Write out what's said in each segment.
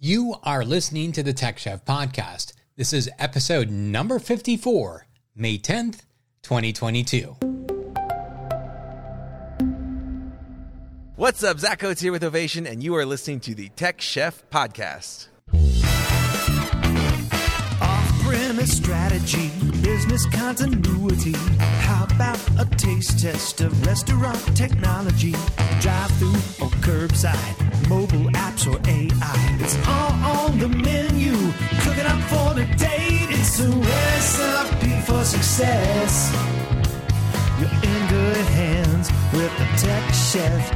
You are listening to the Tech Chef podcast. This is episode number 54, May 10th, 2022. What's up? Zach Oates here with Ovation, and you are listening to the Tech Chef Podcast. Off-premise strategy, business continuity. How about a taste test of restaurant technology? Drive-through or curbside, mobile apps or AI. It's all on the menu. Cooking up for the date. It's a recipe for success. You're in good hands with the tech chef.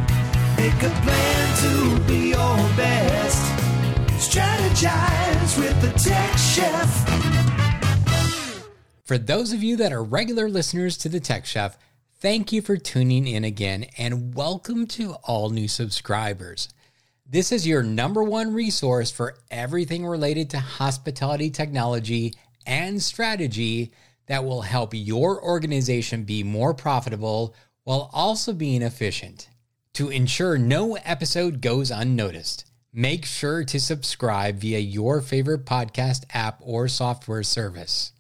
Make a plan to be your best. Strategize with the tech chef. For those of you that are regular listeners to the Tech Chef, thank you for tuning in again and welcome to all new subscribers. This is your number one resource for everything related to hospitality technology and strategy that will help your organization be more profitable while also being efficient. To ensure no episode goes unnoticed, make sure to subscribe via your favorite podcast app or software service.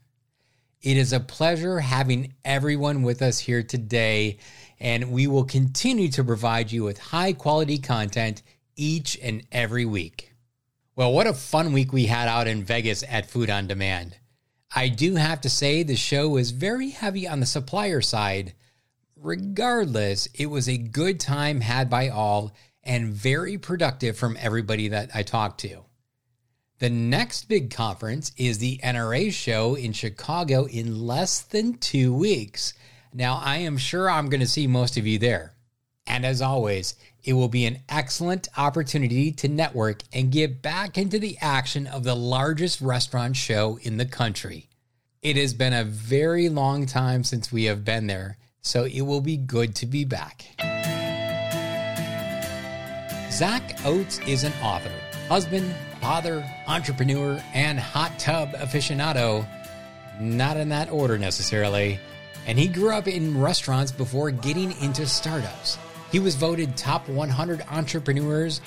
It is a pleasure having everyone with us here today, and we will continue to provide you with high quality content each and every week. Well, what a fun week we had out in Vegas at Food on Demand. I do have to say the show was very heavy on the supplier side. Regardless, it was a good time had by all and very productive from everybody that I talked to. The next big conference is the NRA show in Chicago in less than two weeks. Now, I am sure I'm going to see most of you there. And as always, it will be an excellent opportunity to network and get back into the action of the largest restaurant show in the country. It has been a very long time since we have been there, so it will be good to be back. Zach Oates is an author, husband, father, entrepreneur, and hot tub aficionado. Not in that order necessarily. And he grew up in restaurants before getting into startups. He was voted top 100 entrepreneurs,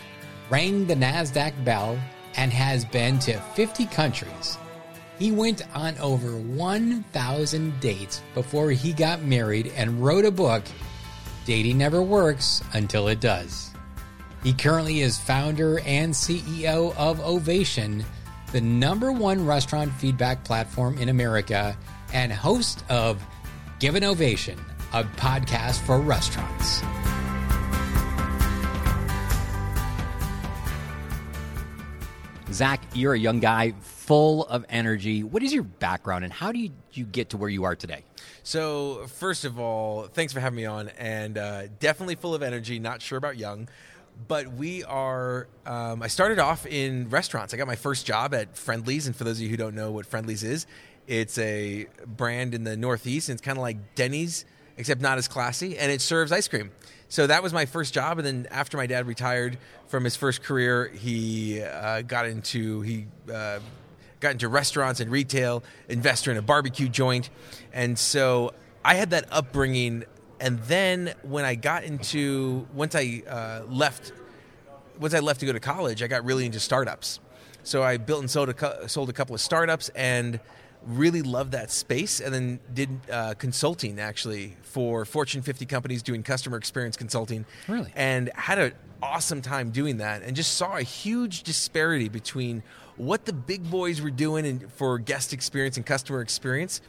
rang the NASDAQ bell, and has been to 50 countries. He went on over 1,000 dates before he got married and wrote a book, Dating Never Works Until It Does. He currently is founder and CEO of Ovation, the number one restaurant feedback platform in America, and host of Give an Ovation, a podcast for restaurants. Zach, you're a young guy full of energy. What is your background and how do you, you get to where you are today? So, first of all, thanks for having me on, and uh, definitely full of energy. Not sure about young, but we are. Um, I started off in restaurants. I got my first job at Friendly's, and for those of you who don't know what Friendly's is, it's a brand in the Northeast, and it's kind of like Denny's, except not as classy, and it serves ice cream. So that was my first job, and then after my dad retired from his first career, he uh, got into he uh, got into restaurants and retail, investor in a barbecue joint, and so I had that upbringing. And then when I got into once I uh, left, once I left to go to college, I got really into startups. So I built and sold a, sold a couple of startups and really loved that space and then did uh, consulting actually for fortune 50 companies doing customer experience consulting Really? and had an awesome time doing that and just saw a huge disparity between what the big boys were doing in, for guest experience and customer experience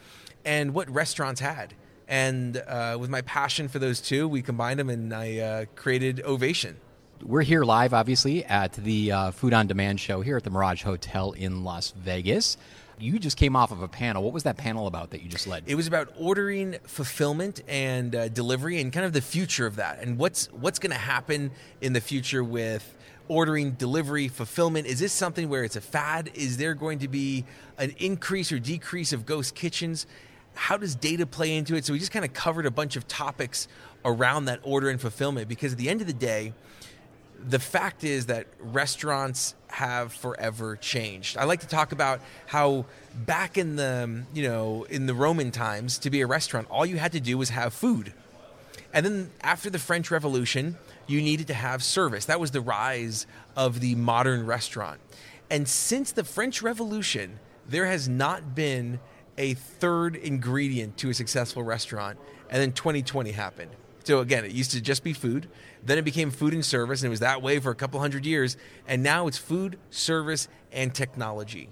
and what restaurants had and uh, with my passion for those two we combined them and i uh, created ovation We're here live, obviously, at the uh, Food on Demand show here at the Mirage Hotel in Las Vegas. You just came off of a panel. What was that panel about that you just led? It was about ordering, fulfillment, and uh, delivery, and kind of the future of that, and what's what's going to happen in the future with ordering, delivery, fulfillment. Is this something where it's a fad? Is there going to be an increase or decrease of ghost kitchens? How does data play into it? So we just kind of covered a bunch of topics around that order and fulfillment because at the end of the day, the fact is that restaurants have forever changed. I like to talk about how back in the um, you know in the Roman times to be a restaurant, all you had to do was have food, and then after the French Revolution, you needed to have service. That was the rise of the modern restaurant. And since the French Revolution, there has not been a third ingredient to a successful restaurant. And then 2020 happened. So again, it used to just be food. Then it became food and service, and it was that way for a couple hundred years. And now it's food, service, and technology.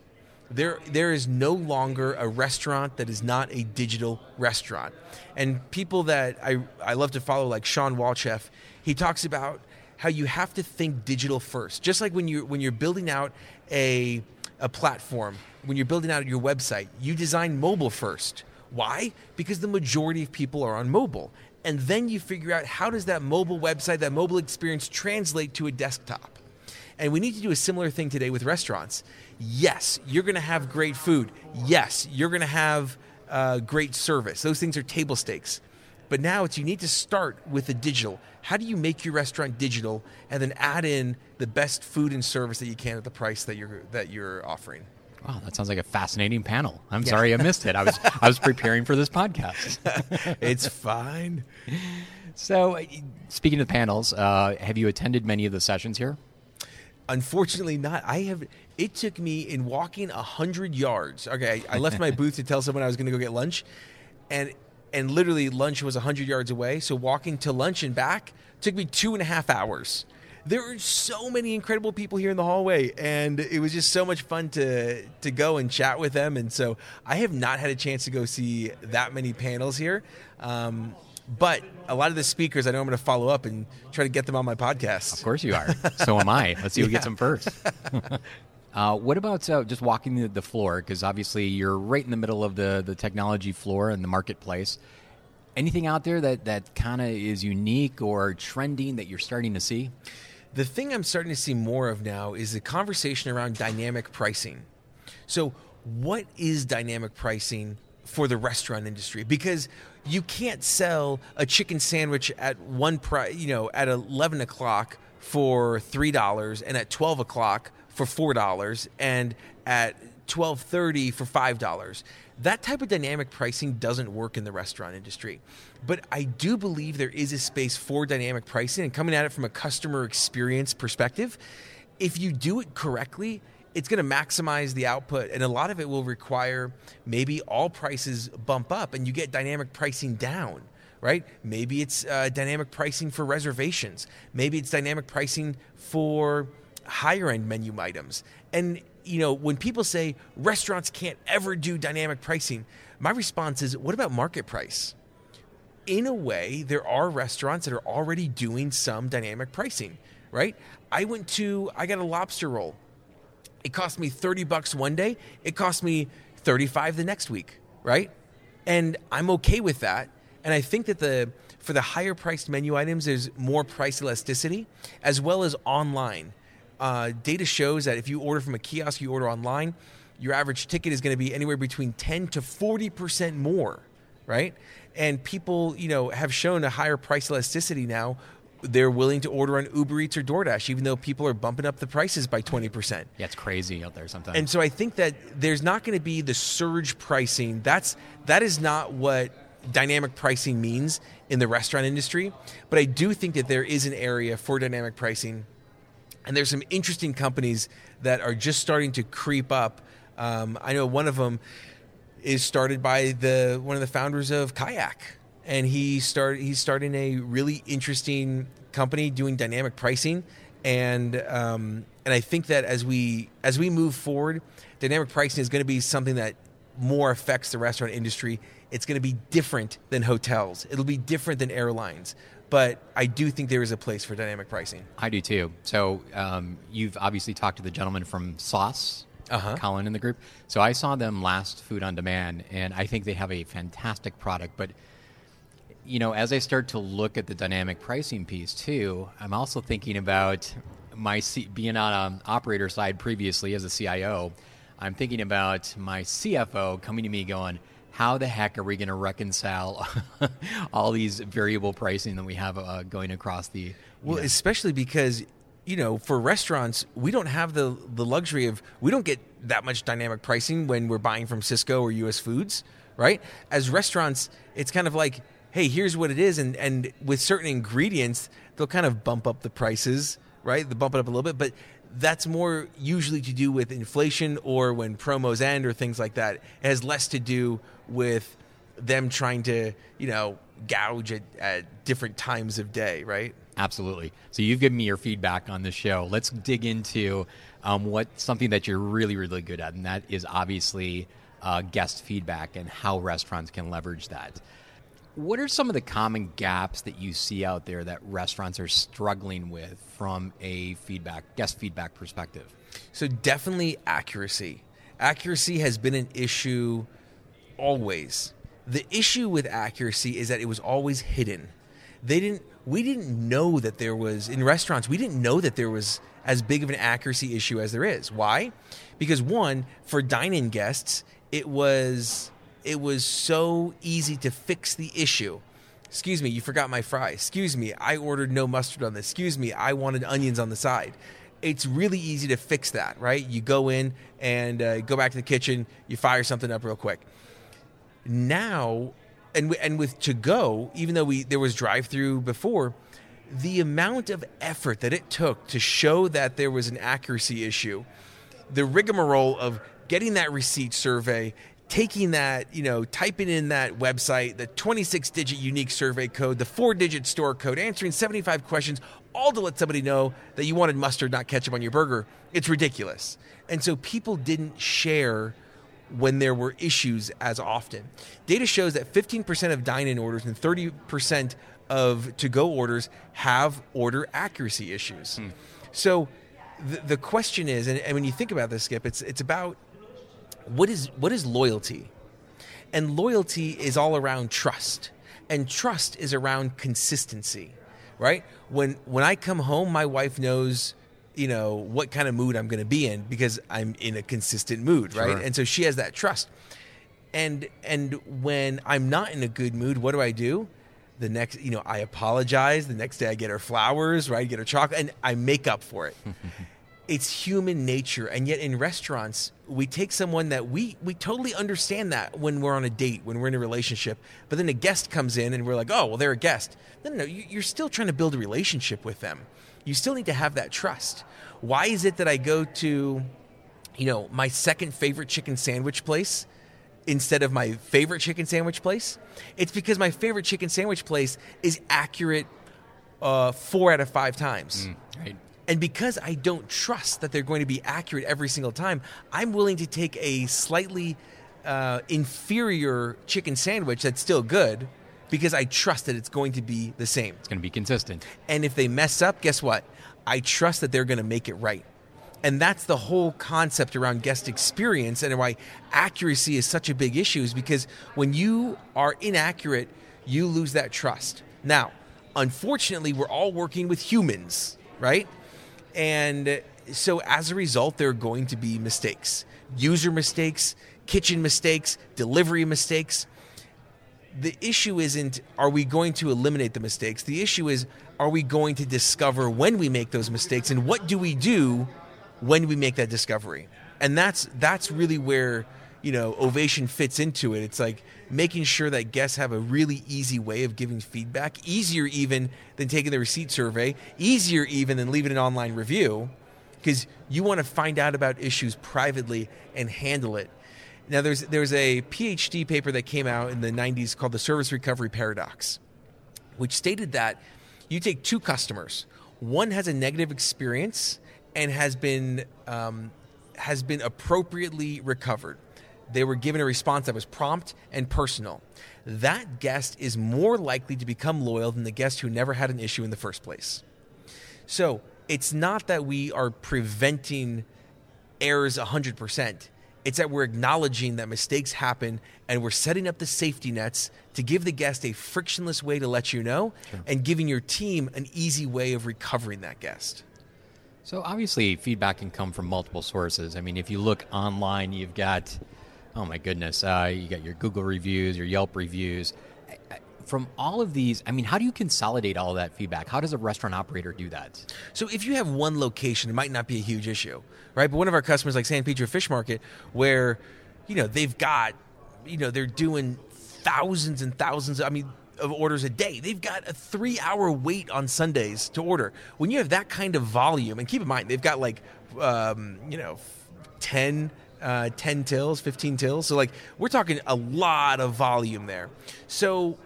There, there is no longer a restaurant that is not a digital restaurant. And people that I, I love to follow, like Shawn Walchef, he talks about how you have to think digital first. Just like when you when you're building out a a platform, when you're building out your website, you design mobile first. Why? Because the majority of people are on mobile. And then you figure out how does that mobile website, that mobile experience translate to a desktop. And we need to do a similar thing today with restaurants. Yes, you're going to have great food. Yes, you're going to have uh, great service. Those things are table stakes. But now it's you need to start with the digital. How do you make your restaurant digital and then add in the best food and service that you can at the price that you're that you're offering? Wow, that sounds like a fascinating panel. I'm yeah. sorry I missed it. I was I was preparing for this podcast. it's fine. So, speaking of panels, uh, have you attended many of the sessions here? Unfortunately, not. I have. It took me in walking a hundred yards. Okay, I left my booth to tell someone I was going to go get lunch, and and literally lunch was 100 yards away. So walking to lunch and back took me two and a half hours. There are so many incredible people here in the hallway, and it was just so much fun to to go and chat with them. And so I have not had a chance to go see that many panels here. Um, but a lot of the speakers, I know I'm going to follow up and try to get them on my podcast. Of course you are. So am I. Let's see who gets them first. Uh, what about uh, just walking the, the floor? Because obviously you're right in the middle of the, the technology floor and the marketplace. Anything out there that, that kind of is unique or trending that you're starting to see? The thing I'm starting to see more of now is the conversation around dynamic pricing. So, what is dynamic pricing for the restaurant industry? Because you can't sell a chicken sandwich at one price, you know, at 11 o'clock for $3 and at 12 o'clock for $4 and at 12.30 for $5 that type of dynamic pricing doesn't work in the restaurant industry. But i do believe there is a space for dynamic pricing and coming at it from a customer experience perspective. If you do it correctly it's going to maximize the output and a lot of it will require maybe all prices bump up and you get dynamic pricing down right? Maybe it's uh, dynamic pricing for reservations. Maybe it's dynamic pricing for higher end menu items. And you know, when people say restaurants can't ever do dynamic pricing, my response is, what about market price? In a way, there are restaurants that are already doing some dynamic pricing, right? I went to I got a lobster roll. It cost me 30 bucks one day, it cost me 35 the next week, right? And I'm okay with that. And I think that the for the higher priced menu items, there's more price elasticity as well as online uh, data shows that if you order from a kiosk, you order online, your average ticket is going to be anywhere between 10 to 40% more, right? And people, you know, have shown a higher price elasticity now. They're willing to order on Uber Eats or DoorDash, even though people are bumping up the prices by 20%. Yeah, it's crazy out there sometimes. And so I think that there's not going to be the surge pricing. That's that is not what dynamic pricing means in the restaurant industry. But I do think that there is an area for dynamic pricing and there's some interesting companies that are just starting to creep up. Um, I know one of them is started by the one of the founders of Kayak, and he started he's starting a really interesting company doing dynamic pricing, and um, and I think that as we as we move forward, dynamic pricing is going to be something that more affects the restaurant industry. It's going to be different than hotels. It'll be different than airlines but I do think there is a place for dynamic pricing. I do too. So um, you've obviously talked to the gentleman from Sauce, uh-huh. Colin in the group. So I saw them last Food on Demand, and I think they have a fantastic product. But you know, as I start to look at the dynamic pricing piece too, I'm also thinking about my C- being on an operator side previously as a CIO. I'm thinking about my CFO coming to me going how the heck are we going to reconcile all these variable pricing that we have uh, going across the well know. especially because you know for restaurants we don't have the the luxury of we don't get that much dynamic pricing when we're buying from Sysco or US Foods right as restaurants it's kind of like hey here's what it is and and with certain ingredients they'll kind of bump up the prices right they bump it up a little bit but that's more usually to do with inflation or when promos end or things like that. It has less to do with them trying to, you know, gouge at, at different times of day, right? Absolutely. So you've given me your feedback on the show. Let's dig into um, what something that you're really, really good at, and that is obviously uh, guest feedback and how restaurants can leverage that. What are some of the common gaps that you see out there that restaurants are struggling with from a feedback guest feedback perspective? So definitely accuracy. Accuracy has been an issue always. The issue with accuracy is that it was always hidden. They didn't we didn't know that there was in restaurants, we didn't know that there was as big of an accuracy issue as there is. Why? Because one, for dine-in guests, it was it was so easy to fix the issue. Excuse me, you forgot my fry. Excuse me, I ordered no mustard on this. Excuse me, I wanted onions on the side. It's really easy to fix that, right? You go in and uh, go back to the kitchen, you fire something up real quick. Now, and and with to go, even though we there was drive through before, the amount of effort that it took to show that there was an accuracy issue, the rigmarole of getting that receipt survey taking that, you know, typing in that website, the 26 digit unique survey code, the four digit store code, answering 75 questions, all to let somebody know that you wanted mustard, not ketchup on your burger. It's ridiculous. And so people didn't share when there were issues as often. Data shows that 15% of dine in orders and 30% of to go orders have order accuracy issues. Hmm. So the, the question is, and, and when you think about this, Skip, it's, it's about what is what is loyalty? And loyalty is all around trust. And trust is around consistency, right? When when I come home, my wife knows, you know, what kind of mood I'm going to be in because I'm in a consistent mood, right? Sure. And so she has that trust. And and when I'm not in a good mood, what do I do? The next, you know, I apologize. The next day I get her flowers, right? Get her chocolate and I make up for it. it's human nature and yet in restaurants we take someone that we we totally understand that when we're on a date when we're in a relationship but then a guest comes in and we're like oh well they're a guest no no, no you're still trying to build a relationship with them you still need to have that trust. Why is it that i go to you know my second favorite chicken sandwich place instead of my favorite chicken sandwich place? It's because my favorite chicken sandwich place is accurate uh, four out of five times. Mm, right. And because I don't trust that they're going to be accurate every single time, I'm willing to take a slightly uh, inferior chicken sandwich that's still good because I trust that it's going to be the same. It's going to be consistent. And if they mess up, guess what? I trust that they're going to make it right. And that's the whole concept around guest experience and why accuracy is such a big issue is because when you are inaccurate, you lose that trust. Now, unfortunately, we're all working with humans, right? And so as a result, there are going to be mistakes user mistakes, kitchen mistakes, delivery mistakes. The issue isn't are we going to eliminate the mistakes? The issue is are we going to discover when we make those mistakes and what do we do when we make that discovery? And that's that's really where you know, Ovation fits into it. It's like making sure that guests have a really easy way of giving feedback, easier even than taking the receipt survey, easier even than leaving an online review, because you want to find out about issues privately and handle it. Now, there's there's a PhD paper that came out in the 90s called the Service Recovery Paradox, which stated that you take two customers, one has a negative experience and has been um, has been appropriately recovered they were given a response that was prompt and personal. That guest is more likely to become loyal than the guest who never had an issue in the first place. So it's not that we are preventing errors 100%. It's that we're acknowledging that mistakes happen and we're setting up the safety nets to give the guest a frictionless way to let you know sure. and giving your team an easy way of recovering that guest. So obviously feedback can come from multiple sources. I mean, if you look online, you've got Oh my goodness! Uh, you got your Google reviews, your Yelp reviews. From all of these, I mean, how do you consolidate all of that feedback? How does a restaurant operator do that? So, if you have one location, it might not be a huge issue, right? But one of our customers, like San Pedro Fish Market, where you know they've got, you know, they're doing thousands and thousands. I mean, of orders a day. They've got a three hour wait on Sundays to order. When you have that kind of volume, and keep in mind, they've got like, um, you know, 10, uh, 10 tills, 15 tills. So, like, we're talking a lot of volume there. So,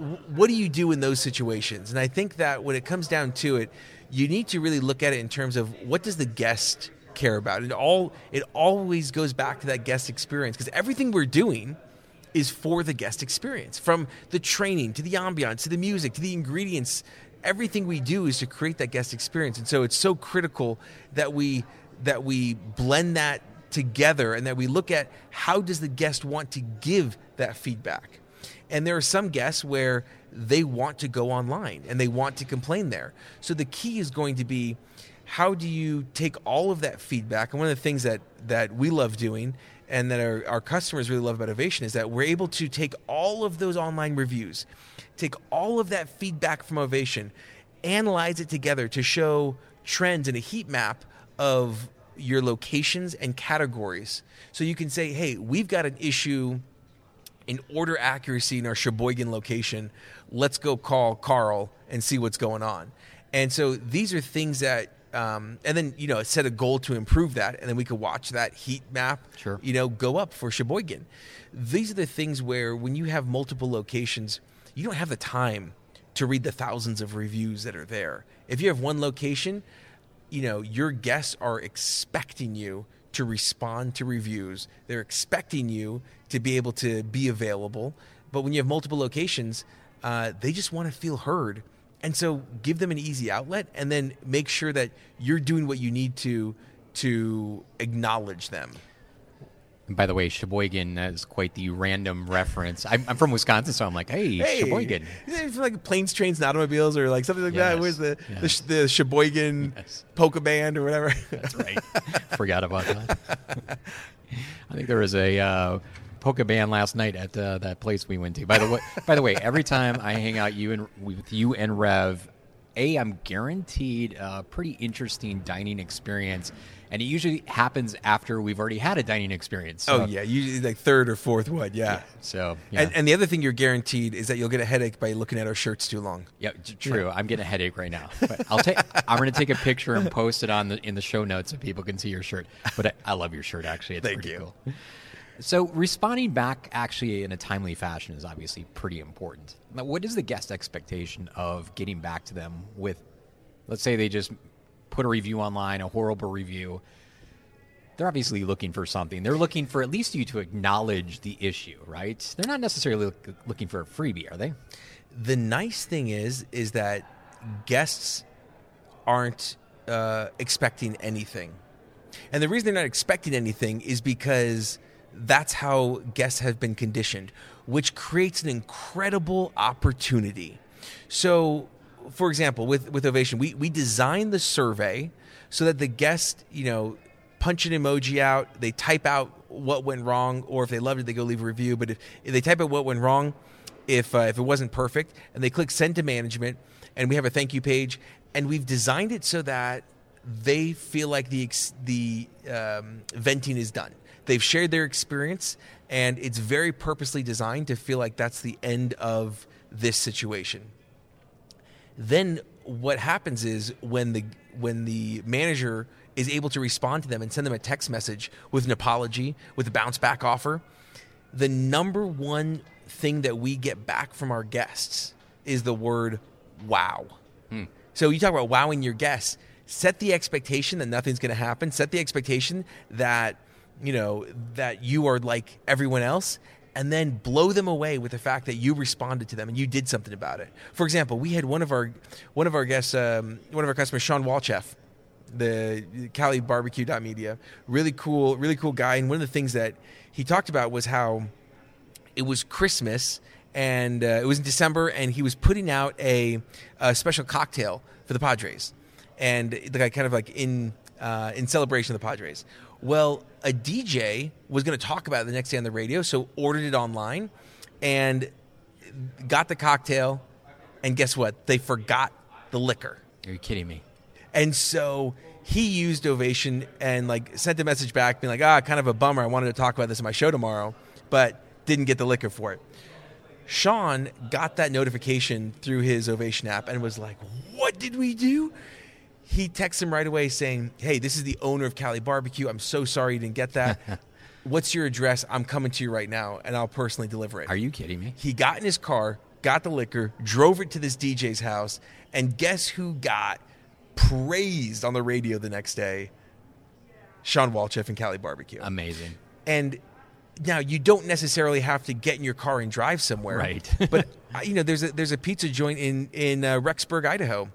what do you do in those situations? And I think that when it comes down to it, you need to really look at it in terms of what does the guest care about. It all it always goes back to that guest experience because everything we're doing is for the guest experience. From the training to the ambiance to the music to the ingredients, everything we do is to create that guest experience. And so it's so critical that we that we blend that together and that we look at how does the guest want to give that feedback. And there are some guests where they want to go online and they want to complain there. So the key is going to be how do you take all of that feedback? And one of the things that that we love doing and that our, our customers really love about Ovation is that we're able to take all of those online reviews, take all of that feedback from Ovation, analyze it together to show trends in a heat map of your locations and categories. So you can say, hey, we've got an issue in order accuracy in our Sheboygan location. Let's go call Carl and see what's going on. And so these are things that um, and then you know set a goal to improve that, and then we could watch that heat map, Sure. you know, go up for Sheboygan. These are the things where when you have multiple locations, you don't have the time to read the thousands of reviews that are there. If you have one location, you know your guests are expecting you to respond to reviews. They're expecting you to be able to be available. But when you have multiple locations, uh, they just want to feel heard. And so give them an easy outlet and then make sure that you're doing what you need to to acknowledge them. And by the way, Sheboygan is quite the random reference. I'm, I'm from Wisconsin, so I'm like, hey, Hey, Sheboygan. It's like planes, trains, and automobiles, or like something like that. Yes, Where's the, the yes. sh- the Sheboygan Yes. polka band or whatever? That's right. Forgot about that. I think there was a uh, polka band last night at uh, that place we went to. By the way, by the way, every time I hang out you and with you and Rev, a I'm guaranteed a pretty interesting dining experience, and it usually happens after we've already had a dining experience. Oh, so, oh yeah, usually like third or fourth one. Yeah. So yeah. And, and the other thing you're guaranteed is that you'll get a headache by looking at our shirts too long. Yeah, true. I'm getting a headache right now. But I'll take. I'm going to take a picture and post it on the in the show notes so people can see your shirt. But I, I love your shirt. Actually, it's Thank pretty you. cool. So responding back actually in a timely fashion is obviously pretty important. Now, what is the guest expectation of getting back to them with? Let's say they just put a review online, a horrible review. They're obviously looking for something. They're looking for at least you to acknowledge the issue, right? They're not necessarily look, looking for a freebie, are they? The nice thing is, is that guests aren't uh, expecting anything, and the reason they're not expecting anything is because that's how guests have been conditioned, which creates an incredible opportunity. So, for example, with with Ovation, we we designed the survey so that the guest, you know, punch an emoji out, they type out what went wrong, or if they loved it, they go leave a review. But if, if they type out what went wrong, if uh, if it wasn't perfect, and they click send to management, and we have a thank you page, and we've designed it so that they feel like the the um, venting is done. They've shared their experience, and it's very purposely designed to feel like that's the end of this situation then what happens is when the when the manager is able to respond to them and send them a text message with an apology with a bounce back offer the number one thing that we get back from our guests is the word wow. Hmm. So you talk about wowing your guests. Set the expectation that nothing's going to happen. Set the expectation that you know that you are like everyone else and then blow them away with the fact that you responded to them and you did something about it. For example we had one of our one of our guests um, one of our customers shawn walchef the cali barbecue media really cool really cool guy. And one of the things that he talked about was how it was Christmas and uh, it was in December, and he was putting out a, a special cocktail for the Padres, and the guy kind of like in uh, in celebration of the Padres. Well, a DJ was going to talk about it the next day on the radio, so ordered it online, and got the cocktail, and guess what? They forgot the liquor. Are you kidding me? And so he used Ovation and like sent a message back, being like, "Ah, kind of a bummer. I wanted to talk about this in my show tomorrow, but didn't get the liquor for it." Shawn got that notification through his Ovation app and was like, "What did we do?" He texts him right away saying, "Hey, this is the owner of Cali Barbecue. I'm so sorry you didn't get that. What's your address? I'm coming to you right now, and I'll personally deliver it." Are you kidding me? He got in his car, got the liquor, drove it to this DJ's house, and guess who got praised on the radio the next day? Shawn Walchef and Cali Barbecue. Amazing. and now you don't necessarily have to get in your car and drive somewhere, Right. but uh, you know, there's a there's a pizza joint in in uh, Rexburg, Idaho,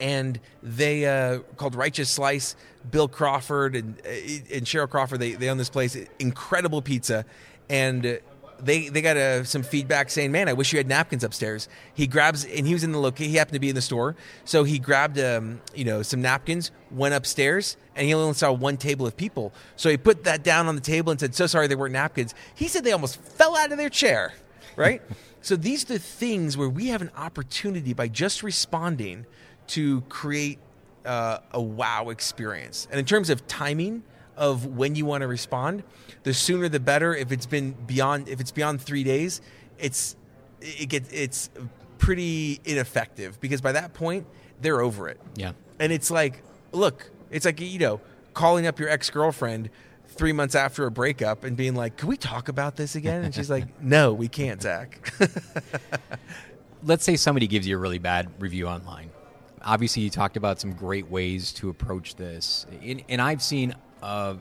and they uh, called Righteous Slice. Bill Crawford and uh, and Cheryl Crawford they they own this place. Incredible pizza, and. Uh, they, they got uh, some feedback saying, "Man, I wish you had napkins upstairs." He grabs, and he was in the location. He happened to be in the store, so he grabbed, um, you know, some napkins, went upstairs, and he only saw one table of people. So he put that down on the table and said, "So sorry, there weren't napkins." He said they almost fell out of their chair, right? so these are the things where we have an opportunity by just responding to create uh, a wow experience. And in terms of timing of when you want to respond, the sooner the better. If it's been beyond, if it's beyond three days, it's it gets it's pretty ineffective because by that point they're over it. Yeah. And it's like, look, it's like you know, calling up your ex girlfriend three months after a breakup and being like, "Can we talk about this again?" And she's like, "No, we can't, Zach." let's say somebody gives you a really bad review online. Obviously, you talked about some great ways to approach this, and, and I've seen uh,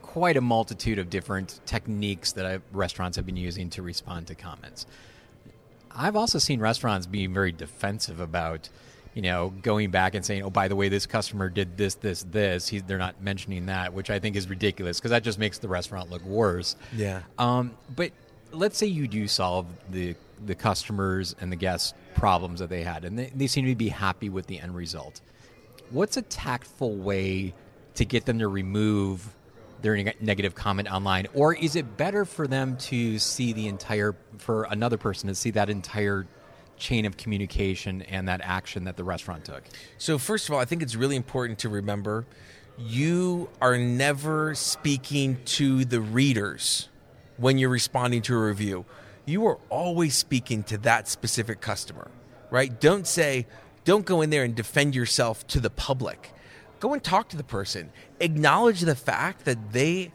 quite a multitude of different techniques that I've, restaurants have been using to respond to comments. I've also seen restaurants being very defensive about, you know, going back and saying, "Oh, by the way, this customer did this, this, this." He's, they're not mentioning that, which I think is ridiculous because that just makes the restaurant look worse. Yeah. Um, but let's say you do solve the the customers and the guests problems that they had, and they, they seem to be happy with the end result. What's a tactful way to get them to remove their neg- negative comment online, or is it better for them to see the entire for another person to see that entire chain of communication and that action that the restaurant took? So, first of all, I think it's really important to remember you are never speaking to the readers when you're responding to a review. You are always speaking to that specific customer, right? Don't say, don't go in there and defend yourself to the public. Go and talk to the person. Acknowledge the fact that they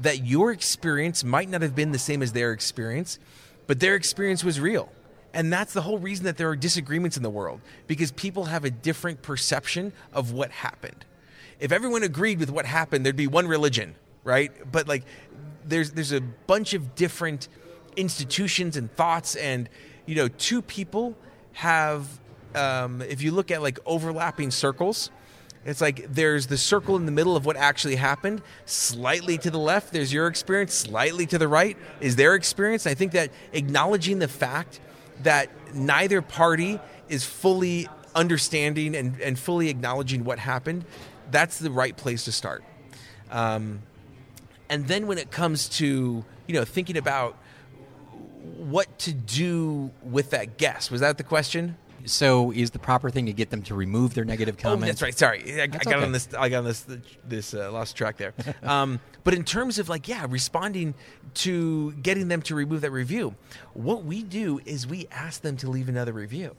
that your experience might not have been the same as their experience, but their experience was real. And that's the whole reason that there are disagreements in the world because people have a different perception of what happened. If everyone agreed with what happened, there'd be one religion, right? But like there's there's a bunch of different institutions and thoughts and you know, two people have um, if you look at like overlapping circles, it's like there's the circle in the middle of what actually happened. Slightly to the left, there's your experience. Slightly to the right is their experience. I think that acknowledging the fact that neither party is fully understanding and, and fully acknowledging what happened, that's the right place to start. Um, and then when it comes to you know thinking about what to do with that guest, was that the question? So, is the proper thing to get them to remove their negative Oh, that's right. Sorry, I, I got okay. on this. I got on this. This uh, lost track there. um, but in terms of like, yeah, responding to getting them to remove that review, what we do is we ask them to leave another review.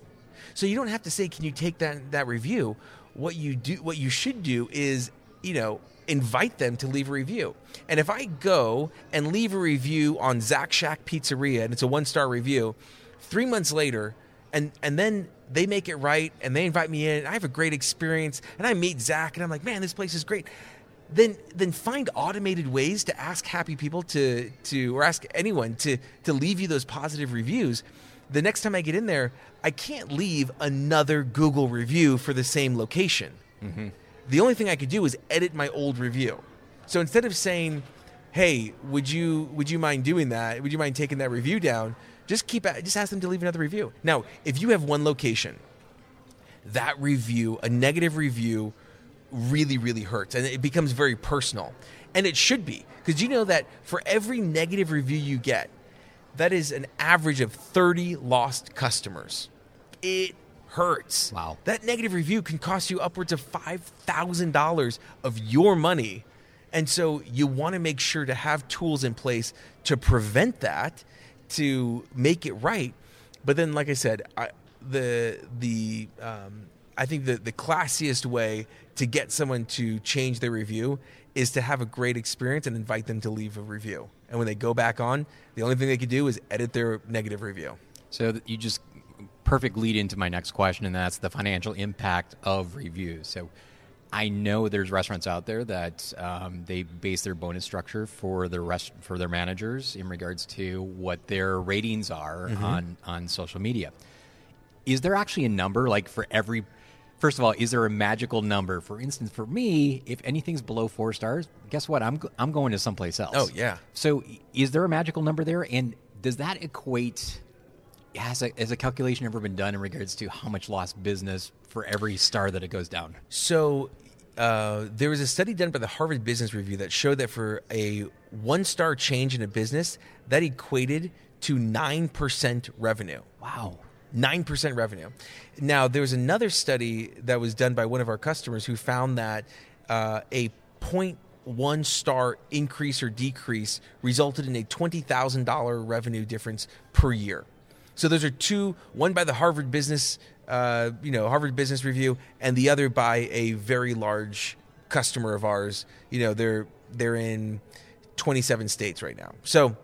So you don't have to say, "Can you take that that review?" What you do, what you should do, is you know invite them to leave a review. And if I go and leave a review on Zach Shack Pizzeria and it's a one star review, three months later, and and then they make it right and they invite me in and I have a great experience and I meet Zach and I'm like, man, this place is great. Then then find automated ways to ask happy people to to or ask anyone to to leave you those positive reviews. The next time I get in there, I can't leave another Google review for the same location. Mm-hmm. The only thing I could do is edit my old review. So instead of saying, "Hey, would you would you mind doing that? Would you mind taking that review down?" Just keep just ask them to leave another review. Now, if you have one location, that review, a negative review, really really hurts and it becomes very personal. And it should be because you know that for every negative review you get, that is an average of 30 lost customers. It hurts. Wow. That negative review can cost you upwards of $5,000 of your money. And so you want to make sure to have tools in place to prevent that. to make it right. But then, like I said, I, the the um, I think the the classiest way to get someone to change their review is to have a great experience and invite them to leave a review. And when they go back on, the only thing they can do is edit their negative review. So you just perfect lead into my next question, and that's the financial impact of reviews. So I know there's restaurants out there that um, they base their bonus structure for their rest for their managers in regards to what their ratings are mm-hmm. on on social media. Is there actually a number like for every? First of all, is there a magical number? For instance, for me, if anything's below four stars, guess what? I'm I'm going to someplace else. Oh yeah. So is there a magical number there, and does that equate? Has a, has a calculation ever been done in regards to how much lost business for every star that it goes down? So uh, there was a study done by the Harvard Business Review that showed that for a one star change in a business, that equated to 9% revenue. Wow. 9% revenue. Now, there was another study that was done by one of our customers who found that uh, a one star increase or decrease resulted in a $20,000 revenue difference per year. So those are two, one by the Harvard Business uh, you know, Harvard Business Review, and the other by a very large customer of ours. You know, they're they're in 27 states right now. So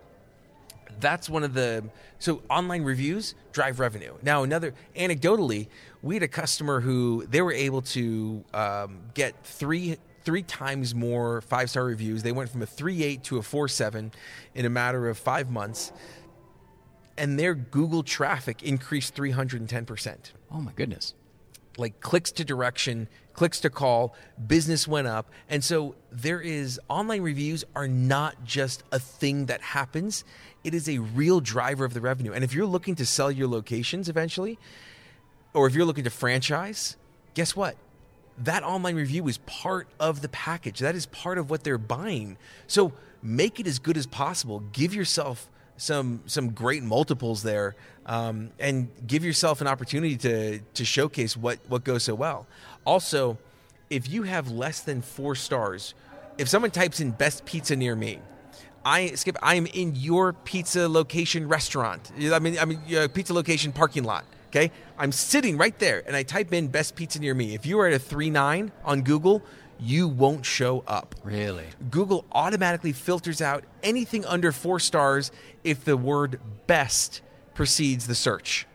that's one of the so online reviews drive revenue. Now, another anecdotally, we had a customer who they were able to um, get three three times more five star reviews. They went from a three eight to a four seven in a matter of five months and their Google traffic increased 310%. Oh my goodness. Like clicks to direction, clicks to call, business went up. And so there is online reviews are not just a thing that happens, it is a real driver of the revenue. And if you're looking to sell your locations eventually, or if you're looking to franchise, guess what? That online review is part of the package. That is part of what they're buying. So make it as good as possible. Give yourself some some great multiples there, um, and give yourself an opportunity to to showcase what what goes so well. Also, if you have less than four stars, if someone types in best pizza near me, I skip. I am in your pizza location restaurant. I mean, I mean, uh, pizza location parking lot. Okay, I'm sitting right there, and I type in best pizza near me. If you are at a three nine on Google, you won't show up. Really? Google automatically filters out anything under four stars if the word best precedes the search.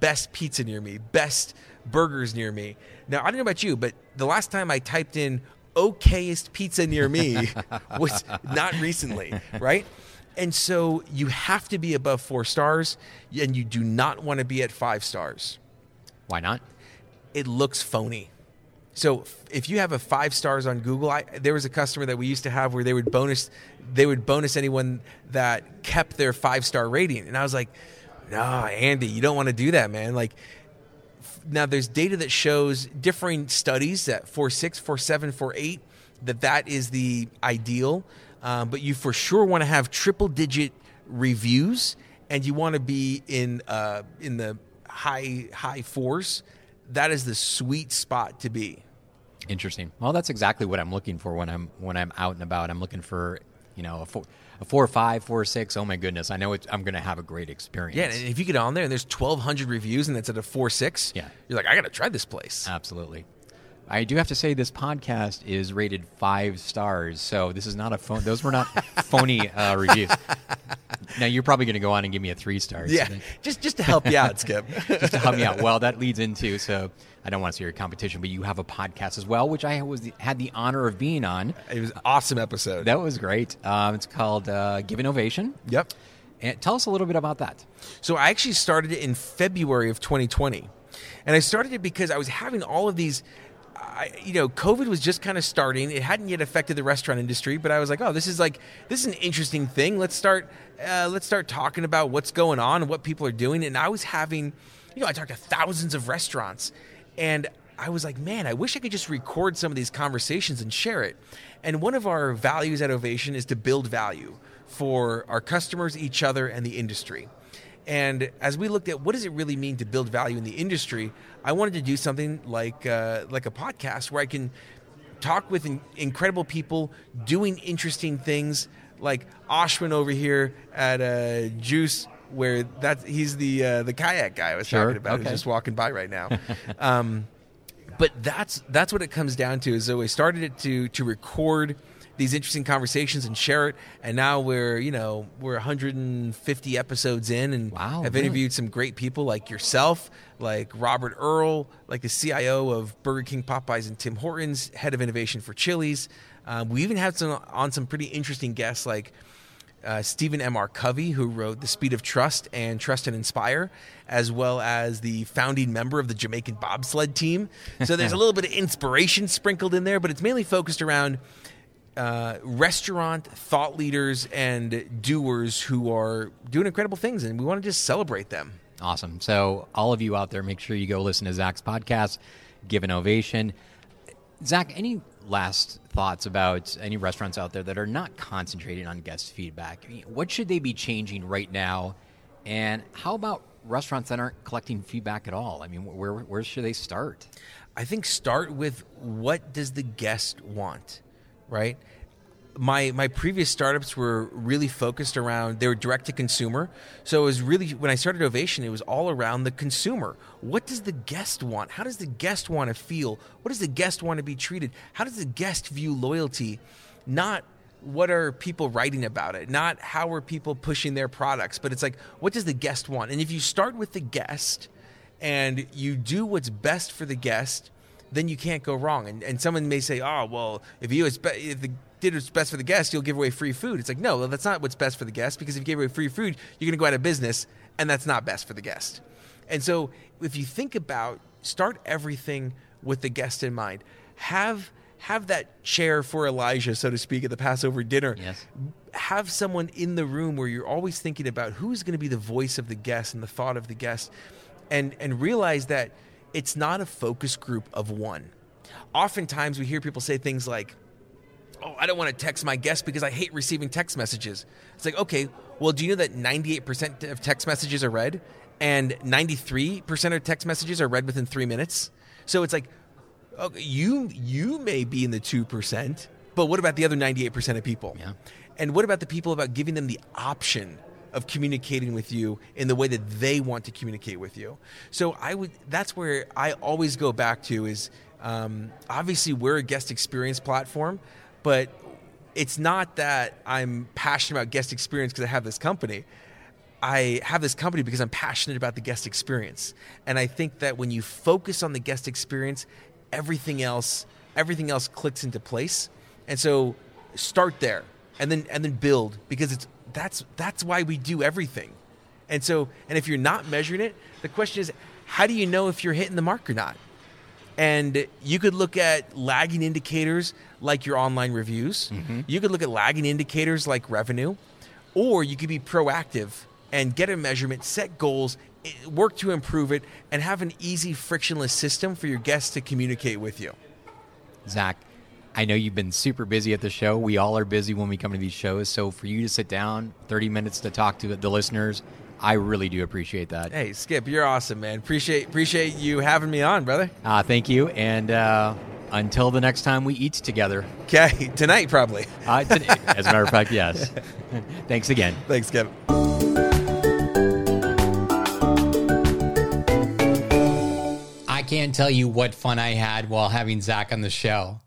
Best pizza near me, best burgers near me. Now, I don't know about you, but the last time I typed in okayest pizza near me was not recently, right? And so you have to be above four stars, and you do not want to be at five stars. Why not? It looks phony. So if you have a five stars on Google, I, there was a customer that we used to have where they would bonus they would bonus anyone that kept their five star rating, and I was like, no, Andy, you don't want to do that, man. Like now, there's data that shows differing studies that four six, four seven, four eight that that is the ideal, um, but you for sure want to have triple digit reviews, and you want to be in uh, in the high high fours. That is the sweet spot to be. Interesting. Well, that's exactly what I'm looking for when I'm when I'm out and about. I'm looking for you know a four, a four or five, four or six. Oh my goodness, I know I'm going to have a great experience. Yeah, and if you get on there and there's 1,200 reviews and it's at a four six, yeah, you're like, I got to try this place. Absolutely. I do have to say this podcast is rated five stars, so this is not a phone. Those were not phony uh, reviews. Now you're probably going to go on and give me a three stars. Yeah, just just to help you out, Skip. just to help me out. Well, that leads into so I don't want to say your competition, but you have a podcast as well, which I was had the honor of being on. It was an awesome episode. That was great. Um, it's called uh, Give an Ovation. Yep. And tell us a little bit about that. So I actually started it in February of 2020, and I started it because I was having all of these I, you know, COVID was just kind of starting. It hadn't yet affected the restaurant industry, but I was like, oh, this is like this is an interesting thing. Let's start uh, let's start talking about what's going on and what people are doing. And I was having, you know, I talked to thousands of restaurants, and I was like, man, I wish I could just record some of these conversations and share it. And one of our values at Ovation is to build value for our customers, each other, and the industry. And as we looked at what does it really mean to build value in the industry, I wanted to do something like uh, like a podcast where I can talk with in- incredible people doing interesting things, like Ashwin over here at uh, Juice where that he's the uh, the kayak guy I was Sure, talking about okay. who's just walking by right now. um, but that's that's what it comes down to. Is so we started it to to record these interesting conversations and share it, and now we're you know we're 150 episodes in, and Wow, have really? interviewed some great people like yourself, like Robert Earl, like the CIO of Burger King, Popeyes, and Tim Hortons, head of innovation for Chili's. Um, we even had some on some pretty interesting guests like uh, Stephen M. R. Covey, who wrote The Speed of Trust and Trust and Inspire, as well as the founding member of the Jamaican bobsled team. So there's a little bit of inspiration sprinkled in there, but it's mainly focused around uh, restaurant thought leaders and doers who are doing incredible things, and we want to just celebrate them. Awesome. So, all of you out there, make sure you go listen to Zach's podcast, Give an Ovation. Zach, any last thoughts about any restaurants out there that are not concentrating on guest feedback? I mean, what should they be changing right now? And how about restaurants that aren't collecting feedback at all? I mean, where, where should they start? I think start with what does the guest want, right? My my previous startups were really focused around they were direct to consumer. So it was really when I started Ovation, it was all around the consumer. What does the guest want? How does the guest want to feel? What does the guest want to be treated? How does the guest view loyalty? Not what are people writing about it? Not how are people pushing their products, but it's like what does the guest want? And if you start with the guest, and you do what's best for the guest, then you can't go wrong. And, and someone may say, "Oh, well, if you be- if the, did what's best for the guest, you'll give away free food." It's like, no, well, that's not what's best for the guest because if you give away free food, you're going to go out of business, and that's not best for the guest. And so, if you think about start everything with the guest in mind, have have that chair for Elijah, so to speak, at the Passover dinner Yes. have someone in the room where you're always thinking about who's going to be the voice of the guest and the thought of the guest and and realize that it's not a focus group of one oftentimes we hear people say things like oh i don't want to text my guest because i hate receiving text messages it's like okay well do you know that 98% of text messages are read and 93% of text messages are read within three minutes so it's like okay, you you may be in the two percent, but what about the other ninety eight percent of people? Yeah. And what about the people about giving them the option of communicating with you in the way that they want to communicate with you? So I would that's where I always go back to is um, obviously we're a guest experience platform, but it's not that I'm passionate about guest experience because I have this company. I have this company because I'm passionate about the guest experience. And I think that when you focus on the guest experience, everything else everything else clicks into place. And so start there and then and then build because it's that's that's why we do everything. And so and if you're not measuring it, the question is how do you know if you're hitting the mark or not? And you could look at lagging indicators like your online reviews. Mm-hmm. You could look at lagging indicators like revenue, or you could be proactive and get a measurement, set goals, work to improve it, and have an easy, frictionless system for your guests to communicate with you. Zach, I know you've been super busy at the show. We all are busy when we come to these shows. So, for you to sit down 30 minutes to talk to the listeners, I really do appreciate that. Hey, Skip, you're awesome, man. Appreciate appreciate you having me on, brother. Uh, thank you. And uh, until the next time we eat together, Okay, tonight probably. uh, today, as a matter of fact, yes. Thanks again. Thanks, Skip. I can't tell you what fun I had while having Zach on the show.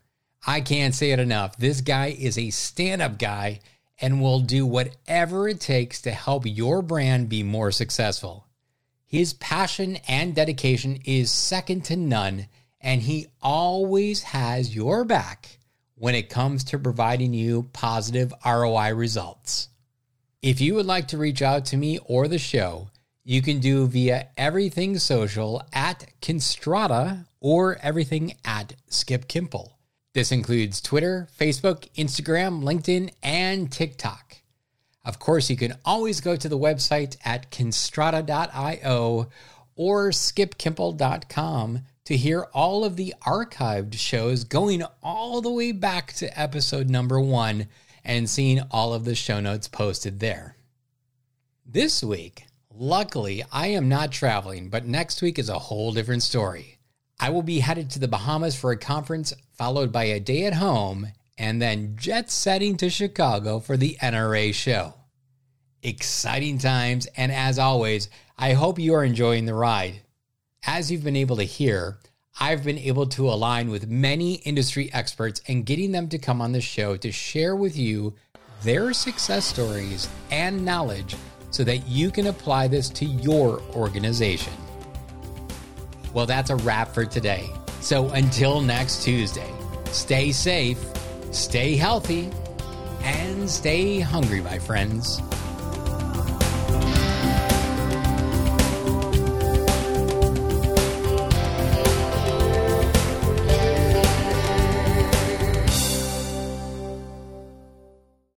I can't say it enough. This guy is a stand up guy and will do whatever it takes to help your brand be more successful. His passion and dedication is second to none, and he always has your back when it comes to providing you positive ROI results. If you would like to reach out to me or the show, you can do via everything social at Kinstrata or everything at Skip Kimpel. This includes Twitter, Facebook, Instagram, LinkedIn, and TikTok. Of course, you can always go to the website at kinstrata.io or skipkimpel.com to hear all of the archived shows going all the way back to episode number one and seeing all of the show notes posted there. This week, luckily, I am not traveling, but next week is a whole different story. I will be headed to the Bahamas for a conference, followed by a day at home, and then jet setting to Chicago for the NRA show. exciting times. And as always, I hope you are enjoying the ride. As you've been able to hear, I've been able to align with many industry experts and getting them to come on the show to share with you their success stories and knowledge so that you can apply this to your organization. Well, that's a wrap for today. So until next Tuesday, stay safe, stay healthy, and stay hungry, my friends.